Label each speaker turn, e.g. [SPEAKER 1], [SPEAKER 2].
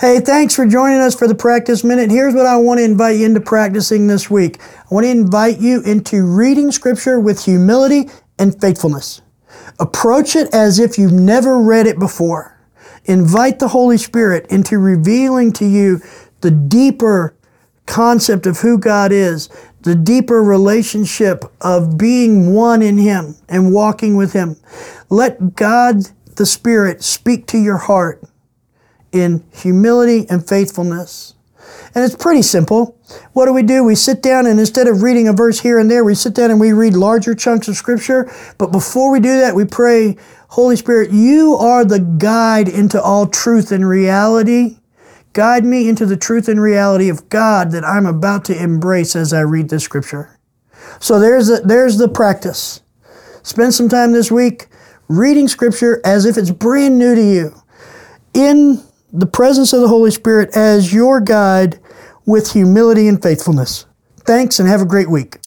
[SPEAKER 1] Hey, thanks for joining us for the practice minute. Here's what I want to invite you into practicing this week. I want to invite you into reading scripture with humility and faithfulness. Approach it as if you've never read it before. Invite the Holy Spirit into revealing to you the deeper concept of who God is, the deeper relationship of being one in Him and walking with Him. Let God, the Spirit, speak to your heart in humility and faithfulness. And it's pretty simple. What do we do? We sit down and instead of reading a verse here and there, we sit down and we read larger chunks of scripture. But before we do that, we pray, Holy Spirit, you are the guide into all truth and reality. Guide me into the truth and reality of God that I'm about to embrace as I read this scripture. So there's the, there's the practice. Spend some time this week reading scripture as if it's brand new to you. In the presence of the Holy Spirit as your guide with humility and faithfulness. Thanks and have a great week.